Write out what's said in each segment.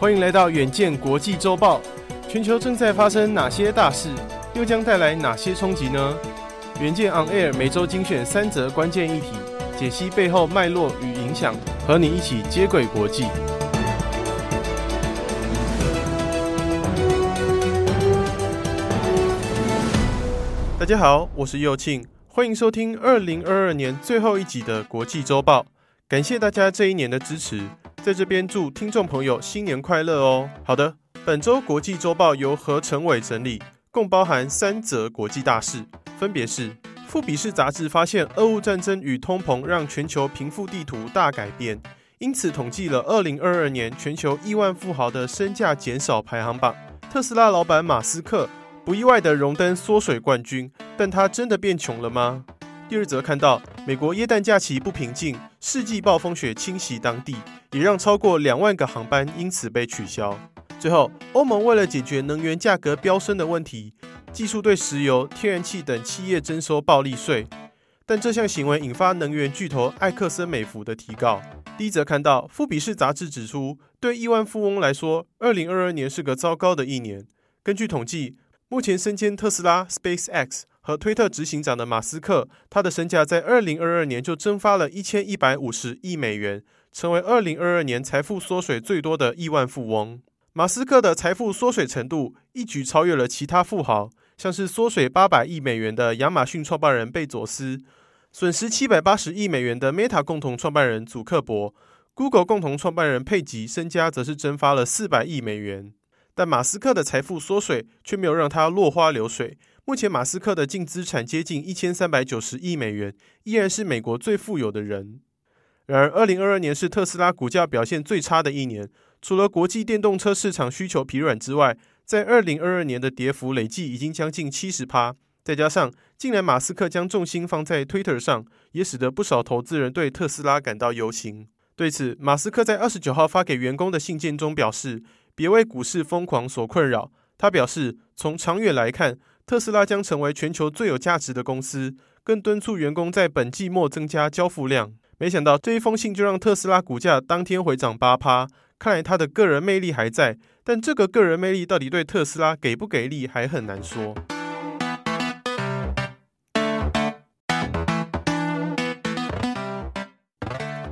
欢迎来到远见国际周报。全球正在发生哪些大事，又将带来哪些冲击呢？远见 On Air 每周精选三则关键议题，解析背后脉络与影响，和你一起接轨国际。大家好，我是佑庆，欢迎收听二零二二年最后一集的国际周报。感谢大家这一年的支持，在这边祝听众朋友新年快乐哦。好的，本周国际周报由何成伟整理，共包含三则国际大事，分别是：富比士杂志发现俄乌战争与通膨让全球贫富地图大改变，因此统计了二零二二年全球亿万富豪的身价减少排行榜，特斯拉老板马斯克。不意外的荣登缩水冠军，但他真的变穷了吗？第二则看到美国耶诞假期不平静，世纪暴风雪侵袭当地，也让超过两万个航班因此被取消。最后，欧盟为了解决能源价格飙升的问题，技术对石油、天然气等企业征收暴利税，但这项行为引发能源巨头埃克森美孚的提告。第一则看到富比士杂志指出，对亿万富翁来说，二零二二年是个糟糕的一年。根据统计。目前身兼特斯拉、SpaceX 和推特执行长的马斯克，他的身价在二零二二年就蒸发了一千一百五十亿美元，成为二零二二年财富缩水最多的亿万富翁。马斯克的财富缩水程度一举超越了其他富豪，像是缩水八百亿美元的亚马逊创办人贝佐斯，损失七百八十亿美元的 Meta 共同创办人祖克伯，Google 共同创办人佩吉身家则是蒸发了四百亿美元。但马斯克的财富缩水却没有让他落花流水。目前，马斯克的净资产接近一千三百九十亿美元，依然是美国最富有的人。然而，二零二二年是特斯拉股价表现最差的一年。除了国际电动车市场需求疲软之外，在二零二二年的跌幅累计已经将近七十趴。再加上近来马斯克将重心放在 Twitter 上，也使得不少投资人对特斯拉感到忧心。对此，马斯克在二十九号发给员工的信件中表示。别为股市疯狂所困扰。他表示，从长远来看，特斯拉将成为全球最有价值的公司，更敦促员工在本季末增加交付量。没想到这一封信就让特斯拉股价当天回涨八趴。看来他的个人魅力还在，但这个个人魅力到底对特斯拉给不给力还很难说。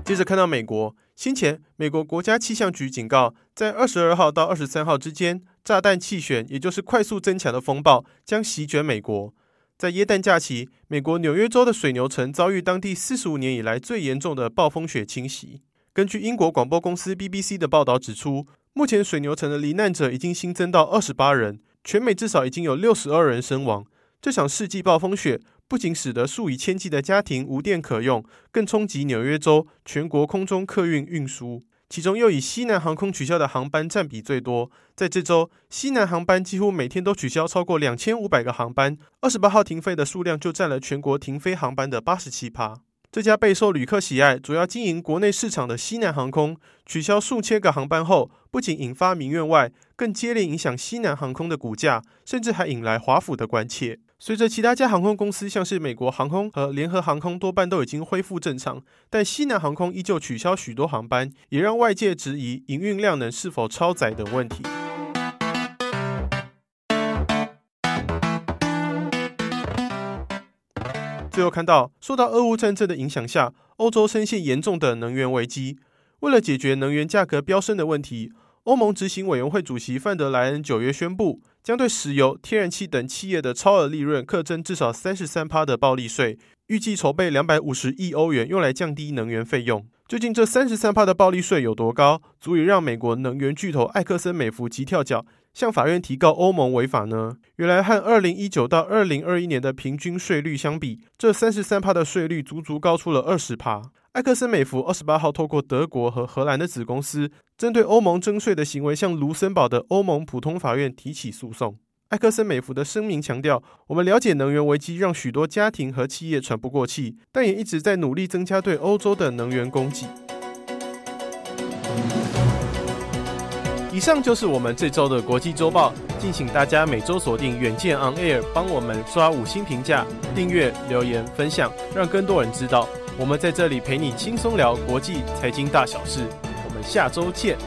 接着看到美国。先前，美国国家气象局警告，在二十二号到二十三号之间，炸弹气旋，也就是快速增强的风暴，将席卷美国。在耶诞假期，美国纽约州的水牛城遭遇当地四十五年以来最严重的暴风雪侵袭。根据英国广播公司 BBC 的报道指出，目前水牛城的罹难者已经新增到二十八人，全美至少已经有六十二人身亡。这场世纪暴风雪。不仅使得数以千计的家庭无电可用，更冲击纽约州全国空中客运运输，其中又以西南航空取消的航班占比最多。在这周，西南航班几乎每天都取消超过两千五百个航班，二十八号停飞的数量就占了全国停飞航班的八十七趴。这家备受旅客喜爱、主要经营国内市场的西南航空取消数千个航班后，不仅引发民怨外，更接连影响西南航空的股价，甚至还引来华府的关切。随着其他家航空公司，像是美国航空和联合航空，多半都已经恢复正常，但西南航空依旧取消许多航班，也让外界质疑营运量能是否超载等问题。最后看到，受到俄乌战争的影响下，欧洲深陷严重的能源危机。为了解决能源价格飙升的问题，欧盟执行委员会主席范德莱恩九月宣布。将对石油、天然气等企业的超额利润课征至少三十三趴的暴利税，预计筹备两百五十亿欧元，用来降低能源费用。究竟这三十三趴的暴利税有多高，足以让美国能源巨头埃克森美孚急跳脚，向法院提告欧盟违法呢？原来和二零一九到二零二一年的平均税率相比，这三十三趴的税率足足高出了二十趴。埃克森美孚二十八号透过德国和荷兰的子公司，针对欧盟征税的行为，向卢森堡的欧盟普通法院提起诉讼。埃克森美孚的声明强调：“我们了解能源危机让许多家庭和企业喘不过气，但也一直在努力增加对欧洲的能源供给。”以上就是我们这周的国际周报，敬请大家每周锁定远见 On Air，帮我们刷五星评价、订阅、留言、分享，让更多人知道。我们在这里陪你轻松聊国际财经大小事，我们下周见。